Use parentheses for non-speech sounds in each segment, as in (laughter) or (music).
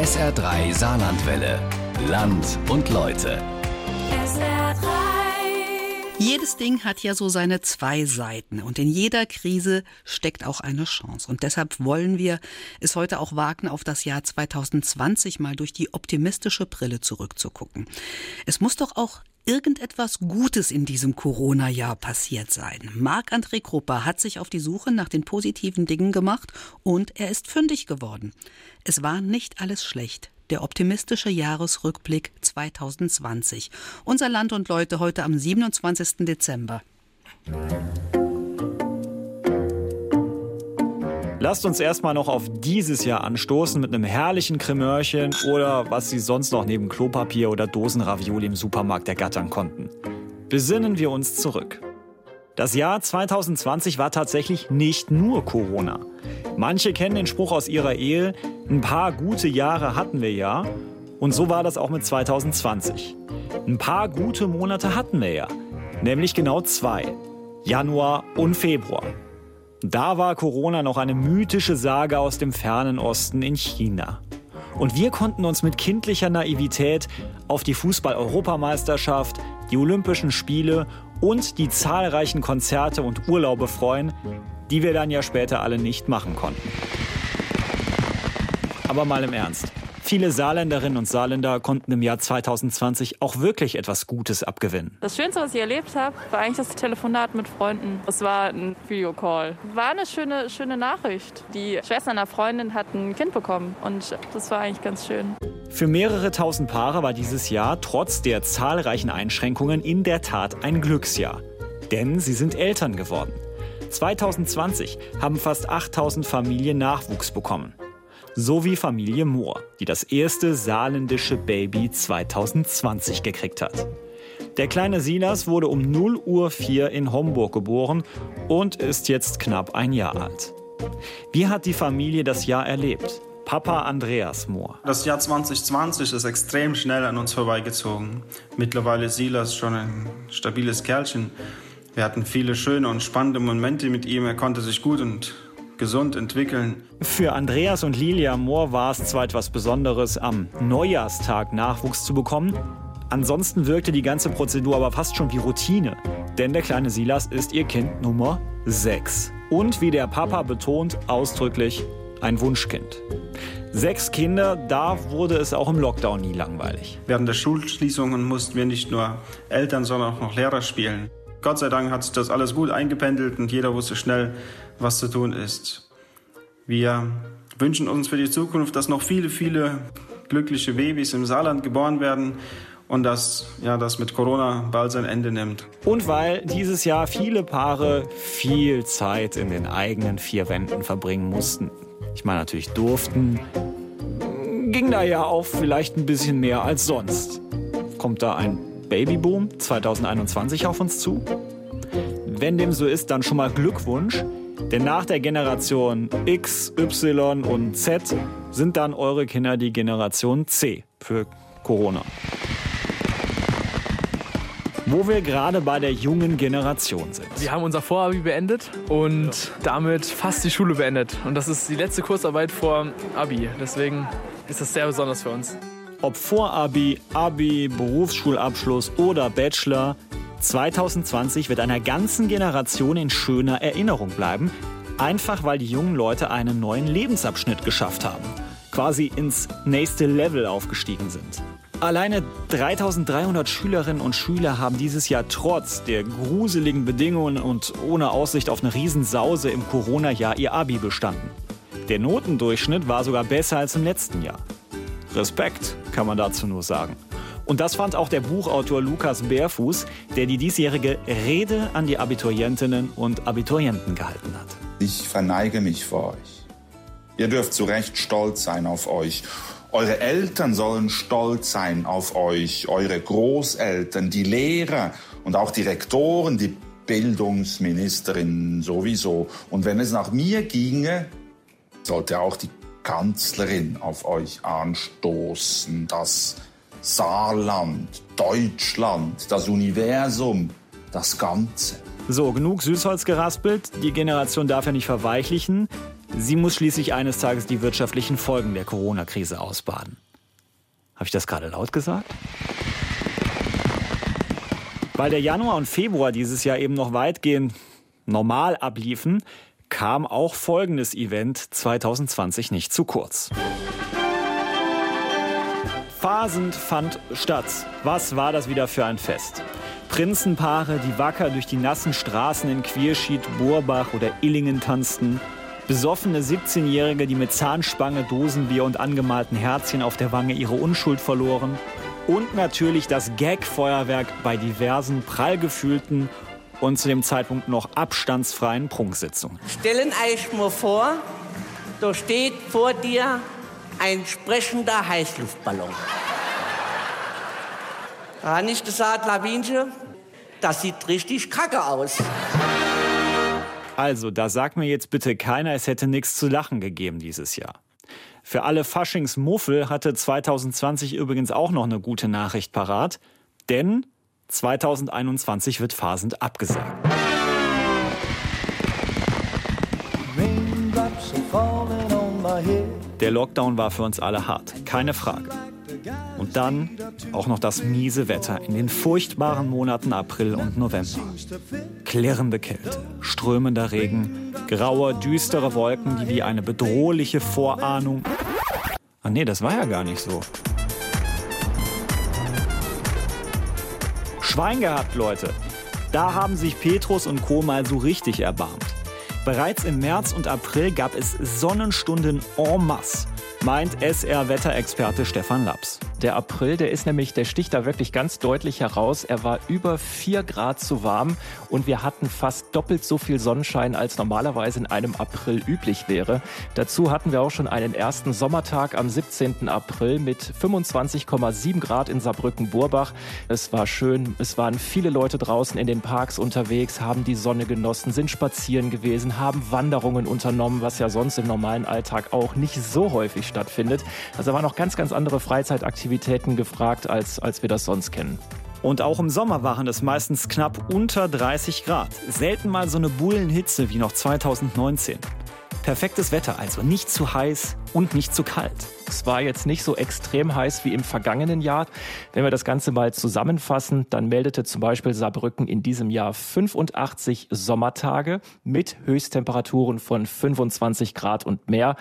SR3 Saarlandwelle. Land und Leute. SR3. Jedes Ding hat ja so seine zwei Seiten und in jeder Krise steckt auch eine Chance. Und deshalb wollen wir es heute auch wagen, auf das Jahr 2020 mal durch die optimistische Brille zurückzugucken. Es muss doch auch irgendetwas Gutes in diesem Corona-Jahr passiert sein. Marc-André Krupper hat sich auf die Suche nach den positiven Dingen gemacht und er ist fündig geworden. Es war nicht alles schlecht. Der optimistische Jahresrückblick 2020. Unser Land und Leute heute am 27. Dezember. Lasst uns erstmal noch auf dieses Jahr anstoßen mit einem herrlichen Cremörchen oder was Sie sonst noch neben Klopapier oder Dosenravioli im Supermarkt ergattern konnten. Besinnen wir uns zurück. Das Jahr 2020 war tatsächlich nicht nur Corona. Manche kennen den Spruch aus ihrer Ehe, ein paar gute Jahre hatten wir ja. Und so war das auch mit 2020. Ein paar gute Monate hatten wir ja. Nämlich genau zwei. Januar und Februar. Da war Corona noch eine mythische Sage aus dem fernen Osten in China. Und wir konnten uns mit kindlicher Naivität auf die Fußball-Europameisterschaft, die Olympischen Spiele und die zahlreichen Konzerte und Urlaube freuen, die wir dann ja später alle nicht machen konnten. Aber mal im Ernst. Viele Saarländerinnen und Saarländer konnten im Jahr 2020 auch wirklich etwas Gutes abgewinnen. Das Schönste, was ich erlebt habe, war eigentlich das Telefonat mit Freunden. Es war ein Videocall. War eine schöne, schöne Nachricht. Die Schwester einer Freundin hat ein Kind bekommen und das war eigentlich ganz schön. Für mehrere tausend Paare war dieses Jahr trotz der zahlreichen Einschränkungen in der Tat ein Glücksjahr. Denn sie sind Eltern geworden. 2020 haben fast 8000 Familien Nachwuchs bekommen sowie Familie Mohr, die das erste saarländische Baby 2020 gekriegt hat. Der kleine Silas wurde um 0 Uhr 4 in Homburg geboren und ist jetzt knapp ein Jahr alt. Wie hat die Familie das Jahr erlebt? Papa Andreas Mohr. Das Jahr 2020 ist extrem schnell an uns vorbeigezogen. Mittlerweile ist Silas schon ein stabiles Kerlchen. Wir hatten viele schöne und spannende Momente mit ihm. Er konnte sich gut und gesund entwickeln. Für Andreas und Lilia Mohr war es zwar etwas Besonderes, am Neujahrstag Nachwuchs zu bekommen. Ansonsten wirkte die ganze Prozedur aber fast schon wie Routine. Denn der kleine Silas ist ihr Kind Nummer 6. Und wie der Papa betont, ausdrücklich ein Wunschkind. Sechs Kinder, da wurde es auch im Lockdown nie langweilig. Während der Schulschließungen mussten wir nicht nur Eltern, sondern auch noch Lehrer spielen. Gott sei Dank hat sich das alles gut eingependelt und jeder wusste schnell, was zu tun ist. Wir wünschen uns für die Zukunft, dass noch viele, viele glückliche Babys im Saarland geboren werden und dass ja, das mit Corona bald sein Ende nimmt. Und weil dieses Jahr viele Paare viel Zeit in den eigenen vier Wänden verbringen mussten. Ich meine natürlich durften, ging da ja auch vielleicht ein bisschen mehr als sonst. Kommt da ein Babyboom 2021 auf uns zu? Wenn dem so ist, dann schon mal Glückwunsch. Denn nach der Generation X, Y und Z sind dann eure Kinder die Generation C für Corona. Wo wir gerade bei der jungen Generation sind. Wir haben unser Vorabi beendet und damit fast die Schule beendet. Und das ist die letzte Kursarbeit vor Abi. Deswegen ist das sehr besonders für uns. Ob Vorabi, Abi, Berufsschulabschluss oder Bachelor, 2020 wird einer ganzen Generation in schöner Erinnerung bleiben, einfach weil die jungen Leute einen neuen Lebensabschnitt geschafft haben, quasi ins nächste Level aufgestiegen sind. Alleine 3300 Schülerinnen und Schüler haben dieses Jahr trotz der gruseligen Bedingungen und ohne Aussicht auf eine Riesensause im Corona-Jahr ihr Abi bestanden. Der Notendurchschnitt war sogar besser als im letzten Jahr. Respekt, kann man dazu nur sagen. Und das fand auch der Buchautor Lukas Bärfuß, der die diesjährige Rede an die Abiturientinnen und Abiturienten gehalten hat. Ich verneige mich vor euch. Ihr dürft zu Recht stolz sein auf euch. Eure Eltern sollen stolz sein auf euch, eure Großeltern, die Lehrer und auch die Rektoren, die Bildungsministerin sowieso. Und wenn es nach mir ginge, sollte auch die Kanzlerin auf euch anstoßen, das Saarland, Deutschland, das Universum, das Ganze. So, genug Süßholz geraspelt. Die Generation darf ja nicht verweichlichen. Sie muss schließlich eines Tages die wirtschaftlichen Folgen der Corona-Krise ausbaden. Habe ich das gerade laut gesagt? Weil der Januar und Februar dieses Jahr eben noch weitgehend normal abliefen, kam auch folgendes Event 2020 nicht zu kurz. Phasend fand statt. Was war das wieder für ein Fest? Prinzenpaare, die wacker durch die nassen Straßen in Quierschied, Burbach oder Illingen tanzten. Besoffene 17-Jährige, die mit Zahnspange, Dosenbier und angemalten Herzchen auf der Wange ihre Unschuld verloren. Und natürlich das Gag-Feuerwerk bei diversen prall gefühlten und zu dem Zeitpunkt noch abstandsfreien Prunksitzungen. Stellen euch mal vor, da steht vor dir ein sprechender Heißluftballon. Da habe ich gesagt, Lawinche, das sieht richtig kacke aus. Also, da sagt mir jetzt bitte keiner, es hätte nichts zu lachen gegeben dieses Jahr. Für alle Faschingsmuffel hatte 2020 übrigens auch noch eine gute Nachricht parat, denn 2021 wird phasend abgesagt. Der Lockdown war für uns alle hart, keine Frage. Und dann auch noch das miese Wetter in den furchtbaren Monaten April und November. Klirrende Kälte, strömender Regen, graue, düstere Wolken, die wie eine bedrohliche Vorahnung. Ah nee, das war ja gar nicht so. Schwein gehabt, Leute. Da haben sich Petrus und Co. mal so richtig erbarmt. Bereits im März und April gab es Sonnenstunden en masse meint SR-Wetterexperte Stefan Laps. Der April, der ist nämlich, der sticht da wirklich ganz deutlich heraus. Er war über vier Grad zu warm und wir hatten fast doppelt so viel Sonnenschein, als normalerweise in einem April üblich wäre. Dazu hatten wir auch schon einen ersten Sommertag am 17. April mit 25,7 Grad in Saarbrücken-Burbach. Es war schön, es waren viele Leute draußen in den Parks unterwegs, haben die Sonne genossen, sind spazieren gewesen, haben Wanderungen unternommen, was ja sonst im normalen Alltag auch nicht so häufig stattfindet. Also waren noch ganz, ganz andere Freizeitaktivitäten gefragt, als, als wir das sonst kennen. Und auch im Sommer waren es meistens knapp unter 30 Grad. Selten mal so eine Bullenhitze wie noch 2019. Perfektes Wetter also, nicht zu heiß und nicht zu kalt. Es war jetzt nicht so extrem heiß wie im vergangenen Jahr. Wenn wir das Ganze mal zusammenfassen, dann meldete zum Beispiel Saarbrücken in diesem Jahr 85 Sommertage mit Höchsttemperaturen von 25 Grad und mehr.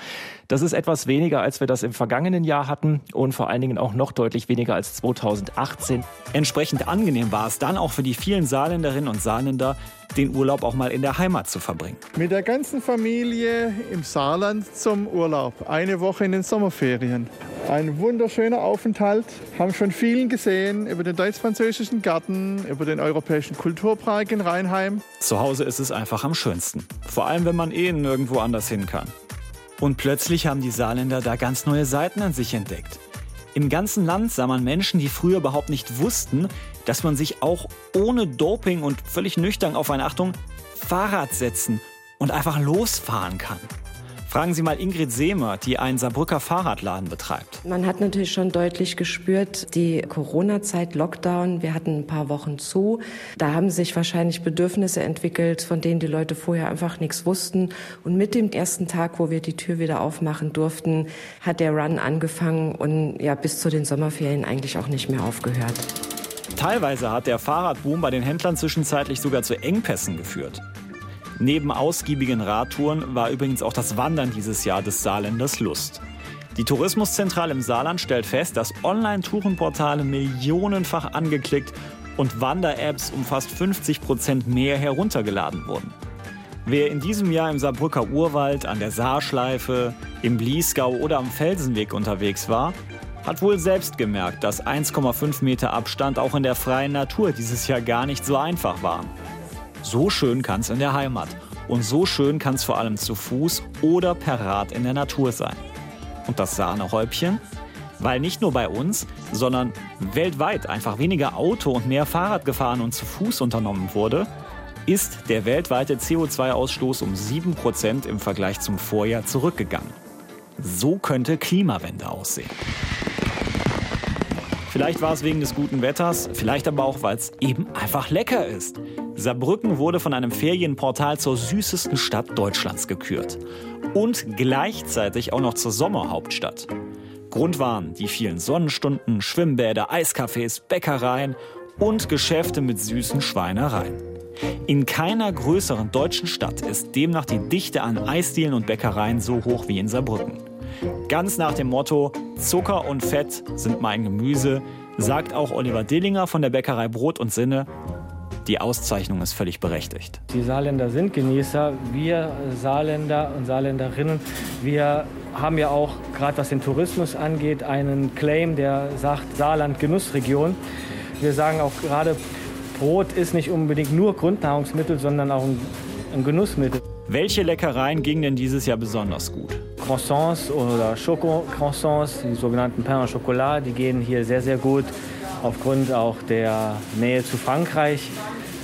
Das ist etwas weniger, als wir das im vergangenen Jahr hatten und vor allen Dingen auch noch deutlich weniger als 2018. Entsprechend angenehm war es dann auch für die vielen Saarländerinnen und Saarländer, den Urlaub auch mal in der Heimat zu verbringen. Mit der ganzen Familie im Saarland zum Urlaub. Eine Woche in den Sommerferien. Ferien. Ein wunderschöner Aufenthalt, haben schon vielen gesehen über den deutsch-französischen Garten, über den europäischen Kulturpark in Rheinheim. Zu Hause ist es einfach am schönsten, vor allem wenn man eh nirgendwo anders hin kann. Und plötzlich haben die Saarländer da ganz neue Seiten an sich entdeckt. Im ganzen Land sah man Menschen, die früher überhaupt nicht wussten, dass man sich auch ohne Doping und völlig nüchtern auf eine Achtung Fahrrad setzen und einfach losfahren kann. Fragen Sie mal Ingrid Seemer, die einen Saarbrücker Fahrradladen betreibt. Man hat natürlich schon deutlich gespürt, die Corona-Zeit, Lockdown, wir hatten ein paar Wochen zu. Da haben sich wahrscheinlich Bedürfnisse entwickelt, von denen die Leute vorher einfach nichts wussten. Und mit dem ersten Tag, wo wir die Tür wieder aufmachen durften, hat der Run angefangen und ja bis zu den Sommerferien eigentlich auch nicht mehr aufgehört. Teilweise hat der Fahrradboom bei den Händlern zwischenzeitlich sogar zu Engpässen geführt. Neben ausgiebigen Radtouren war übrigens auch das Wandern dieses Jahr des Saarländers Lust. Die Tourismuszentrale im Saarland stellt fest, dass Online-Tourenportale millionenfach angeklickt und Wander-Apps um fast 50 Prozent mehr heruntergeladen wurden. Wer in diesem Jahr im Saarbrücker Urwald, an der Saarschleife, im Bliesgau oder am Felsenweg unterwegs war, hat wohl selbst gemerkt, dass 1,5 Meter Abstand auch in der freien Natur dieses Jahr gar nicht so einfach war. So schön kann es in der Heimat. Und so schön kann es vor allem zu Fuß oder per Rad in der Natur sein. Und das Sahnehäubchen? Weil nicht nur bei uns, sondern weltweit einfach weniger Auto und mehr Fahrrad gefahren und zu Fuß unternommen wurde, ist der weltweite CO2-Ausstoß um 7% im Vergleich zum Vorjahr zurückgegangen. So könnte Klimawende aussehen. Vielleicht war es wegen des guten Wetters, vielleicht aber auch, weil es eben einfach lecker ist. Saarbrücken wurde von einem Ferienportal zur süßesten Stadt Deutschlands gekürt. und gleichzeitig auch noch zur Sommerhauptstadt. Grund waren die vielen Sonnenstunden, Schwimmbäder, Eiscafés, Bäckereien und Geschäfte mit süßen Schweinereien. In keiner größeren deutschen Stadt ist demnach die Dichte an Eisdielen und Bäckereien so hoch wie in Saarbrücken. Ganz nach dem Motto Zucker und Fett sind mein Gemüse, sagt auch Oliver Dillinger von der Bäckerei Brot und Sinne. Die Auszeichnung ist völlig berechtigt. Die Saarländer sind Genießer. Wir Saarländer und Saarländerinnen, wir haben ja auch, gerade was den Tourismus angeht, einen Claim, der sagt Saarland Genussregion. Wir sagen auch gerade, Brot ist nicht unbedingt nur Grundnahrungsmittel, sondern auch ein, ein Genussmittel. Welche Leckereien gingen denn dieses Jahr besonders gut? Croissants oder Schoko-Croissants, die sogenannten Pain au Chocolat, die gehen hier sehr, sehr gut aufgrund auch der Nähe zu Frankreich.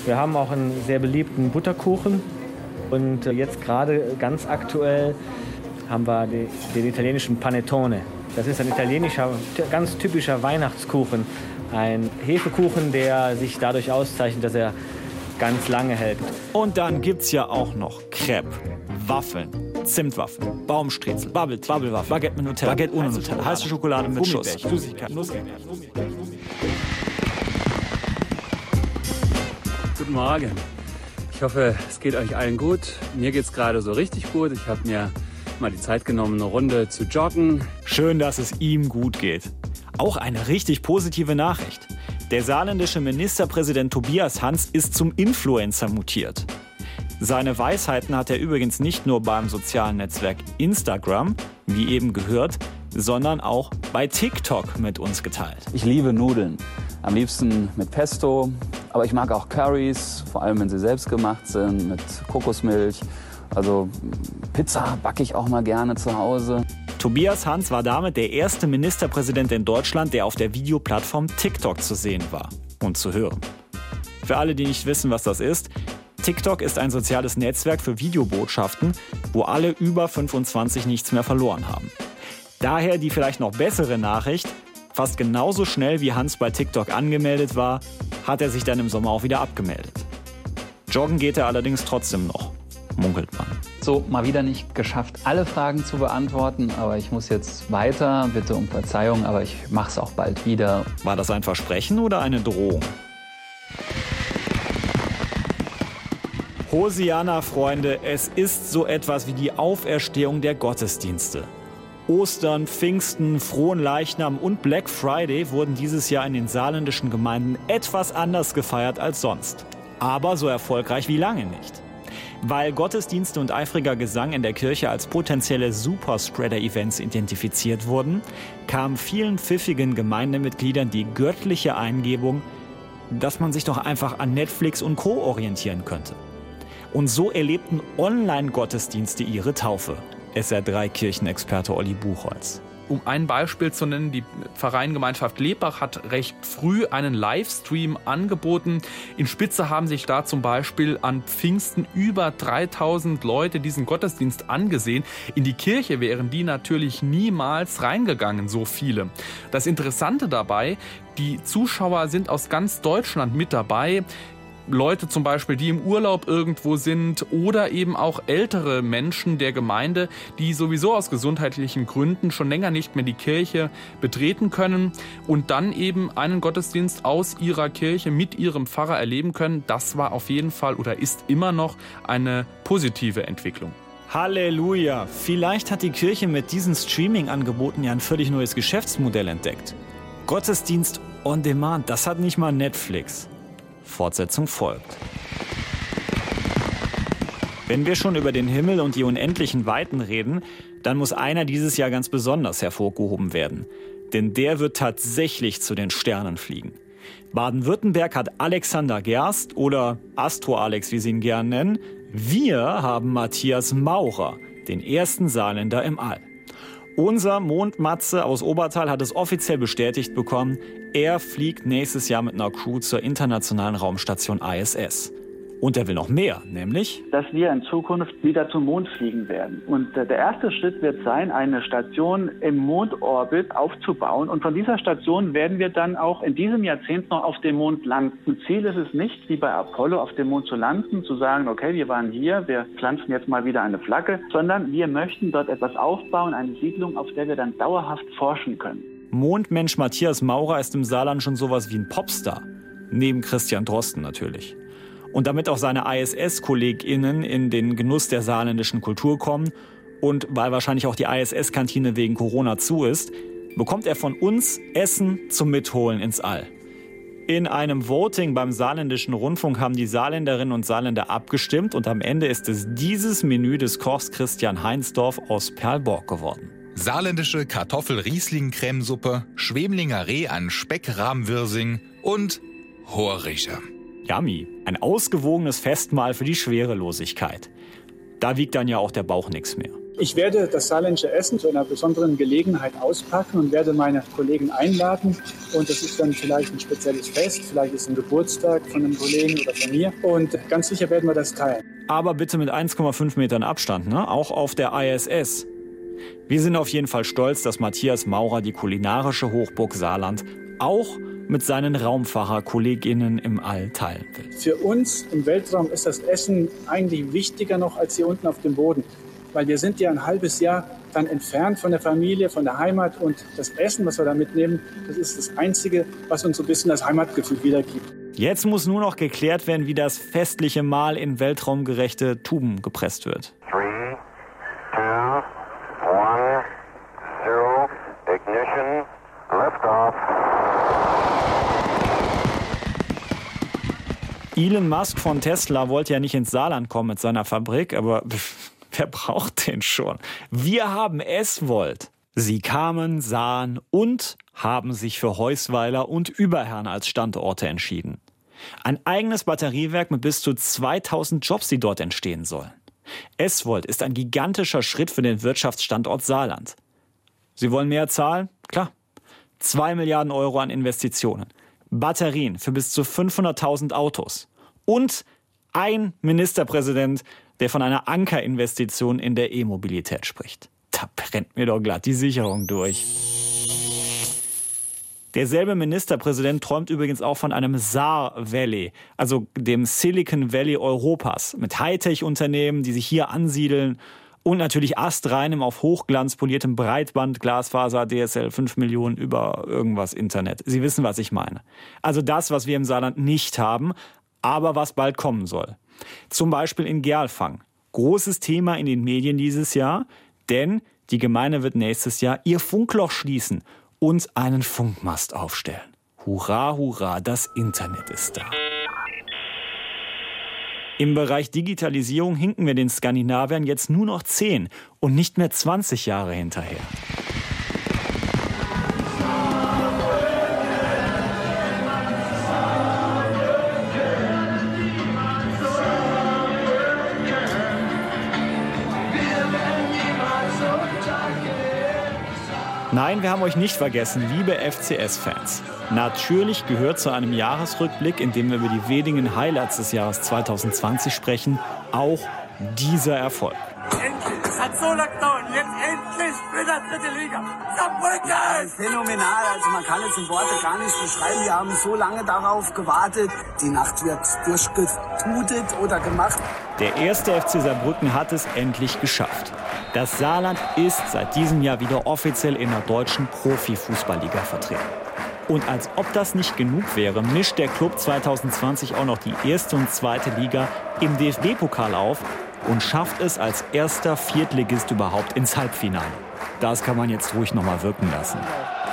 Wir haben auch einen sehr beliebten Butterkuchen und jetzt gerade ganz aktuell haben wir den, italienischen Panettone. Das ist ein italienischer, ganz typischer Weihnachtskuchen. Ein Hefekuchen, der sich dadurch auszeichnet, dass er ganz lange hält. Und dann gibt's ja auch noch Crepe, Waffeln, Zimtwaffeln, Baumstriezel, Bubble, Bubblewaffen, Baguette mit Nutella, Baguette ohne Nutella, heiße Schokolade mit Schuss, Süßigkeiten, Guten Morgen. Ich hoffe, es geht euch allen gut. Mir geht's gerade so richtig gut. Ich habe mir mal die Zeit genommen, eine Runde zu joggen. Schön, dass es ihm gut geht. Auch eine richtig positive Nachricht. Der saarländische Ministerpräsident Tobias Hans ist zum Influencer mutiert. Seine Weisheiten hat er übrigens nicht nur beim sozialen Netzwerk Instagram, wie eben gehört, sondern auch bei TikTok mit uns geteilt. Ich liebe Nudeln. Am liebsten mit Pesto, aber ich mag auch Curries, vor allem wenn sie selbst gemacht sind, mit Kokosmilch. Also Pizza backe ich auch mal gerne zu Hause. Tobias Hans war damit der erste Ministerpräsident in Deutschland, der auf der Videoplattform TikTok zu sehen war und zu hören. Für alle, die nicht wissen, was das ist, TikTok ist ein soziales Netzwerk für Videobotschaften, wo alle über 25 nichts mehr verloren haben. Daher die vielleicht noch bessere Nachricht, fast genauso schnell wie Hans bei TikTok angemeldet war, hat er sich dann im Sommer auch wieder abgemeldet. Joggen geht er allerdings trotzdem noch, munkelt man. So, mal wieder nicht geschafft, alle Fragen zu beantworten, aber ich muss jetzt weiter. Bitte um Verzeihung, aber ich mache es auch bald wieder. War das ein Versprechen oder eine Drohung? Hosiana, Freunde, es ist so etwas wie die Auferstehung der Gottesdienste. Ostern, Pfingsten, Frohen Leichnam und Black Friday wurden dieses Jahr in den saarländischen Gemeinden etwas anders gefeiert als sonst. Aber so erfolgreich wie lange nicht. Weil Gottesdienste und eifriger Gesang in der Kirche als potenzielle Superspreader-Events identifiziert wurden, kam vielen pfiffigen Gemeindemitgliedern die göttliche Eingebung, dass man sich doch einfach an Netflix und Co. orientieren könnte. Und so erlebten Online-Gottesdienste ihre Taufe. SR3-Kirchenexperte Olli Buchholz. Um ein Beispiel zu nennen, die Vereingemeinschaft Lebach hat recht früh einen Livestream angeboten. In Spitze haben sich da zum Beispiel an Pfingsten über 3000 Leute diesen Gottesdienst angesehen. In die Kirche wären die natürlich niemals reingegangen, so viele. Das Interessante dabei, die Zuschauer sind aus ganz Deutschland mit dabei. Leute zum Beispiel, die im Urlaub irgendwo sind oder eben auch ältere Menschen der Gemeinde, die sowieso aus gesundheitlichen Gründen schon länger nicht mehr die Kirche betreten können und dann eben einen Gottesdienst aus ihrer Kirche mit ihrem Pfarrer erleben können. Das war auf jeden Fall oder ist immer noch eine positive Entwicklung. Halleluja! Vielleicht hat die Kirche mit diesen Streaming-Angeboten ja ein völlig neues Geschäftsmodell entdeckt. Gottesdienst on Demand, das hat nicht mal Netflix. Fortsetzung folgt. Wenn wir schon über den Himmel und die unendlichen Weiten reden, dann muss einer dieses Jahr ganz besonders hervorgehoben werden. Denn der wird tatsächlich zu den Sternen fliegen. Baden-Württemberg hat Alexander Gerst oder Astro Alex, wie sie ihn gern nennen. Wir haben Matthias Maurer, den ersten Saarländer im All. Unser Mondmatze aus Obertal hat es offiziell bestätigt bekommen, er fliegt nächstes Jahr mit einer Crew zur internationalen Raumstation ISS. Und er will noch mehr, nämlich, dass wir in Zukunft wieder zum Mond fliegen werden. Und äh, der erste Schritt wird sein, eine Station im Mondorbit aufzubauen. Und von dieser Station werden wir dann auch in diesem Jahrzehnt noch auf dem Mond landen. Ziel ist es nicht, wie bei Apollo auf dem Mond zu landen, zu sagen, okay, wir waren hier, wir pflanzen jetzt mal wieder eine Flagge, sondern wir möchten dort etwas aufbauen, eine Siedlung, auf der wir dann dauerhaft forschen können. Mondmensch Matthias Maurer ist im Saarland schon sowas wie ein Popstar. Neben Christian Drosten natürlich. Und damit auch seine ISS-KollegInnen in den Genuss der saarländischen Kultur kommen und weil wahrscheinlich auch die ISS-Kantine wegen Corona zu ist, bekommt er von uns Essen zum Mitholen ins All. In einem Voting beim saarländischen Rundfunk haben die Saarländerinnen und Saarländer abgestimmt und am Ende ist es dieses Menü des Kochs Christian Heinsdorf aus Perlborg geworden. Saarländische Kartoffel-Riesling-Cremesuppe, Schwemlinger Reh an Speckrahmwirsing und Horricher. Yummy. Ein ausgewogenes Festmahl für die Schwerelosigkeit. Da wiegt dann ja auch der Bauch nichts mehr. Ich werde das saarländische Essen zu einer besonderen Gelegenheit auspacken und werde meine Kollegen einladen. Und das ist dann vielleicht ein spezielles Fest, vielleicht ist ein Geburtstag von einem Kollegen oder von mir. Und ganz sicher werden wir das teilen. Aber bitte mit 1,5 Metern Abstand, ne? auch auf der ISS. Wir sind auf jeden Fall stolz, dass Matthias Maurer die kulinarische Hochburg Saarland auch mit seinen Raumfahrerkolleginnen im All teilen will. Für uns im Weltraum ist das Essen eigentlich wichtiger noch als hier unten auf dem Boden. Weil wir sind ja ein halbes Jahr dann entfernt von der Familie, von der Heimat und das Essen, was wir da mitnehmen, das ist das Einzige, was uns so ein bisschen das Heimatgefühl wiedergibt. Jetzt muss nur noch geklärt werden, wie das festliche Mahl in weltraumgerechte Tuben gepresst wird. Three, Elon Musk von Tesla wollte ja nicht ins Saarland kommen mit seiner Fabrik, aber (laughs) wer braucht den schon? Wir haben es wollt. Sie kamen, sahen und haben sich für Heusweiler und Überherrn als Standorte entschieden. Ein eigenes Batteriewerk mit bis zu 2000 Jobs, die dort entstehen sollen. Eswold ist ein gigantischer Schritt für den Wirtschaftsstandort Saarland. Sie wollen mehr zahlen? Klar. Zwei Milliarden Euro an Investitionen. Batterien für bis zu 500.000 Autos und ein Ministerpräsident, der von einer Ankerinvestition in der E-Mobilität spricht. Da brennt mir doch glatt die Sicherung durch. Derselbe Ministerpräsident träumt übrigens auch von einem Saar Valley, also dem Silicon Valley Europas, mit Hightech-Unternehmen, die sich hier ansiedeln und natürlich astreinem auf Hochglanz poliertem Breitband, Glasfaser, DSL 5 Millionen über irgendwas Internet. Sie wissen, was ich meine. Also das, was wir im Saarland nicht haben, aber was bald kommen soll. Zum Beispiel in Gerlfang. Großes Thema in den Medien dieses Jahr, denn die Gemeinde wird nächstes Jahr ihr Funkloch schließen und einen Funkmast aufstellen. Hurra, hurra, das Internet ist da. Im Bereich Digitalisierung hinken wir den Skandinaviern jetzt nur noch 10 und nicht mehr 20 Jahre hinterher. Nein, wir haben euch nicht vergessen, liebe FCS-Fans. Natürlich gehört zu einem Jahresrückblick, in dem wir über die wenigen Highlights des Jahres 2020 sprechen, auch dieser Erfolg. Endlich! Es hat so lange gedauert. Jetzt endlich wieder dritte Liga. Saarbrücken! Phänomenal. Also man kann es in Worte gar nicht beschreiben. Wir haben so lange darauf gewartet. Die Nacht wird durchgetutet oder gemacht. Der erste FC Saarbrücken hat es endlich geschafft. Das Saarland ist seit diesem Jahr wieder offiziell in der deutschen Profifußballliga vertreten. Und als ob das nicht genug wäre, mischt der Club 2020 auch noch die erste und zweite Liga im DFB-Pokal auf und schafft es als erster Viertligist überhaupt ins Halbfinale. Das kann man jetzt ruhig noch mal wirken lassen.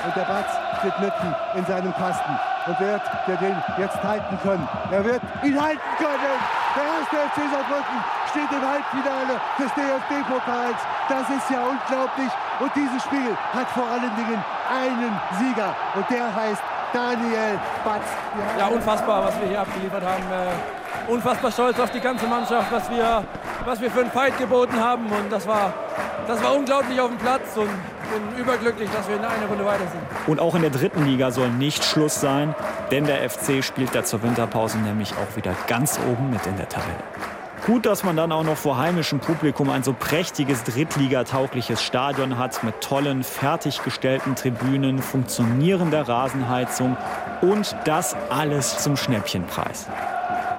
Und der Batz steht mitten in seinem Kasten und wird der den jetzt halten können. Er wird ihn halten können. Der erste FC Saarbrücken steht im Halbfinale des DFB-Pokals. Das ist ja unglaublich. Und dieses Spiel hat vor allen Dingen einen Sieger. Und der heißt Daniel Batz. Ja, unfassbar, was wir hier abgeliefert haben. Äh, unfassbar stolz auf die ganze Mannschaft, was wir, was wir für einen Fight geboten haben. Und das war, das war unglaublich auf dem Platz. Und bin überglücklich, dass wir in eine Runde weiter sind. Und auch in der dritten Liga soll nicht Schluss sein, denn der FC spielt da zur Winterpause nämlich auch wieder ganz oben mit in der Tabelle. Gut, dass man dann auch noch vor heimischem Publikum ein so prächtiges Drittligataugliches Stadion hat mit tollen, fertiggestellten Tribünen, funktionierender Rasenheizung und das alles zum Schnäppchenpreis.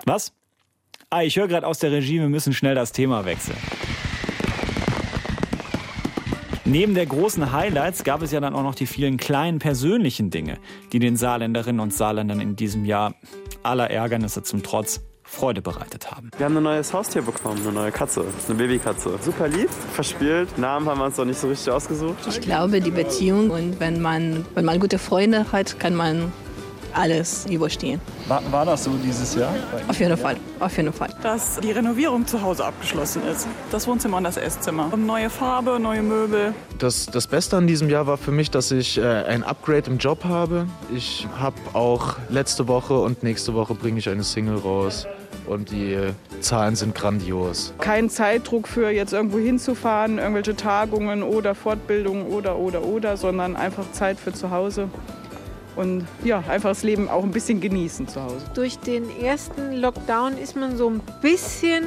Was? Ah, ich höre gerade aus der Regie, wir müssen schnell das Thema wechseln. Neben der großen Highlights gab es ja dann auch noch die vielen kleinen persönlichen Dinge, die den Saarländerinnen und Saarländern in diesem Jahr aller Ärgernisse zum Trotz Freude bereitet haben. Wir haben ein neues Haustier bekommen, eine neue Katze, eine Babykatze. Super lieb, verspielt. Namen haben wir uns noch nicht so richtig ausgesucht. Ich glaube, die Beziehung und wenn man, wenn man gute Freunde hat, kann man alles überstehen. War, war das so dieses Jahr? Auf jeden Fall, auf jeden Fall. Dass die Renovierung zu Hause abgeschlossen ist. Das Wohnzimmer und das Esszimmer. Neue Farbe, neue Möbel. Das, das Beste an diesem Jahr war für mich, dass ich äh, ein Upgrade im Job habe. Ich habe auch letzte Woche und nächste Woche bringe ich eine Single raus. Und die äh, Zahlen sind grandios. Kein Zeitdruck für jetzt irgendwo hinzufahren, irgendwelche Tagungen oder Fortbildungen oder, oder, oder, sondern einfach Zeit für zu Hause und ja, einfach das Leben auch ein bisschen genießen zu Hause. Durch den ersten Lockdown ist man so ein bisschen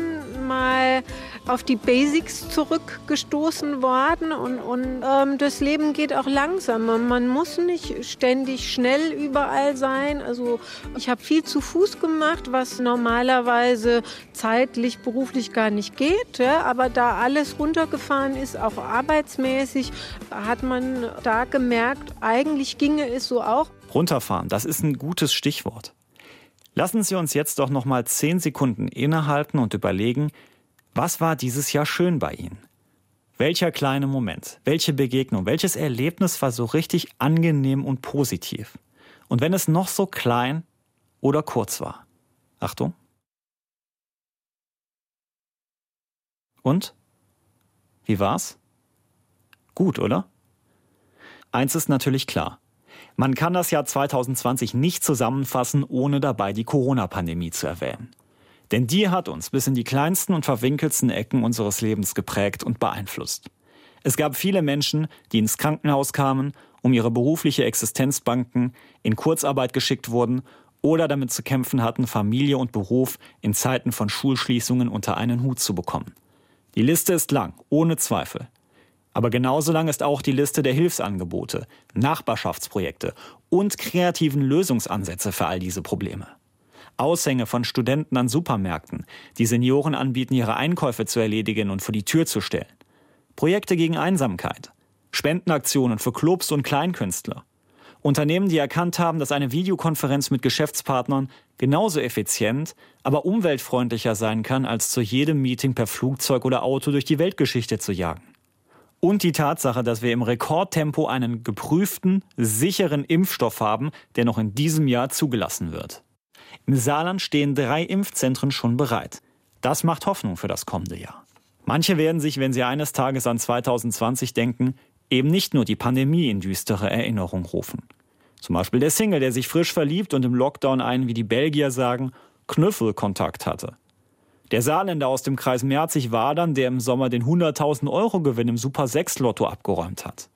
mal auf die Basics zurückgestoßen worden und, und ähm, das Leben geht auch langsamer. Man muss nicht ständig schnell überall sein. Also ich habe viel zu Fuß gemacht, was normalerweise zeitlich, beruflich gar nicht geht. Ja? Aber da alles runtergefahren ist, auch arbeitsmäßig, hat man da gemerkt, eigentlich ginge es so auch. Runterfahren, das ist ein gutes Stichwort. Lassen Sie uns jetzt doch noch mal zehn Sekunden innehalten und überlegen, was war dieses Jahr schön bei Ihnen? Welcher kleine Moment, welche Begegnung, welches Erlebnis war so richtig angenehm und positiv? Und wenn es noch so klein oder kurz war. Achtung. Und? Wie war's? Gut, oder? Eins ist natürlich klar. Man kann das Jahr 2020 nicht zusammenfassen, ohne dabei die Corona-Pandemie zu erwähnen. Denn die hat uns bis in die kleinsten und verwinkelsten Ecken unseres Lebens geprägt und beeinflusst. Es gab viele Menschen, die ins Krankenhaus kamen, um ihre berufliche Existenz banken, in Kurzarbeit geschickt wurden oder damit zu kämpfen hatten, Familie und Beruf in Zeiten von Schulschließungen unter einen Hut zu bekommen. Die Liste ist lang, ohne Zweifel. Aber genauso lang ist auch die Liste der Hilfsangebote, Nachbarschaftsprojekte und kreativen Lösungsansätze für all diese Probleme. Aushänge von Studenten an Supermärkten, die Senioren anbieten, ihre Einkäufe zu erledigen und vor die Tür zu stellen. Projekte gegen Einsamkeit. Spendenaktionen für Clubs und Kleinkünstler. Unternehmen, die erkannt haben, dass eine Videokonferenz mit Geschäftspartnern genauso effizient, aber umweltfreundlicher sein kann, als zu jedem Meeting per Flugzeug oder Auto durch die Weltgeschichte zu jagen. Und die Tatsache, dass wir im Rekordtempo einen geprüften, sicheren Impfstoff haben, der noch in diesem Jahr zugelassen wird. Im Saarland stehen drei Impfzentren schon bereit. Das macht Hoffnung für das kommende Jahr. Manche werden sich, wenn sie eines Tages an 2020 denken, eben nicht nur die Pandemie in düstere Erinnerung rufen. Zum Beispiel der Single, der sich frisch verliebt und im Lockdown einen, wie die Belgier sagen, Knüffelkontakt hatte. Der Saarländer aus dem Kreis Merzig-Wadern, der im Sommer den 100.000 Euro Gewinn im Super 6 Lotto abgeräumt hat.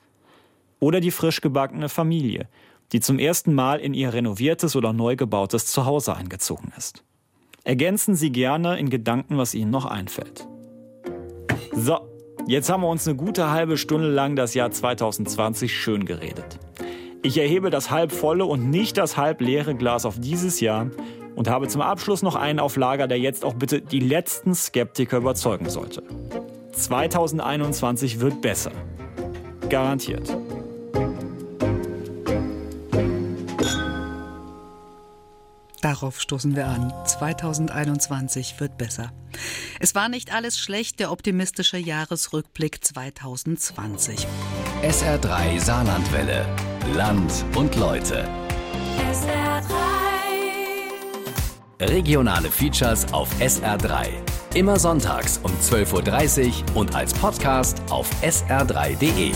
Oder die frisch gebackene Familie, die zum ersten Mal in ihr renoviertes oder neu gebautes Zuhause eingezogen ist. Ergänzen Sie gerne in Gedanken, was Ihnen noch einfällt. So, jetzt haben wir uns eine gute halbe Stunde lang das Jahr 2020 schön geredet. Ich erhebe das halb volle und nicht das halb leere Glas auf dieses Jahr und habe zum Abschluss noch einen auf Lager, der jetzt auch bitte die letzten Skeptiker überzeugen sollte. 2021 wird besser. Garantiert. Darauf stoßen wir an. 2021 wird besser. Es war nicht alles schlecht, der optimistische Jahresrückblick 2020. SR3 Saarlandwelle. Land und Leute. SR3. Regionale Features auf SR3. Immer sonntags um 12.30 Uhr und als Podcast auf sr3.de.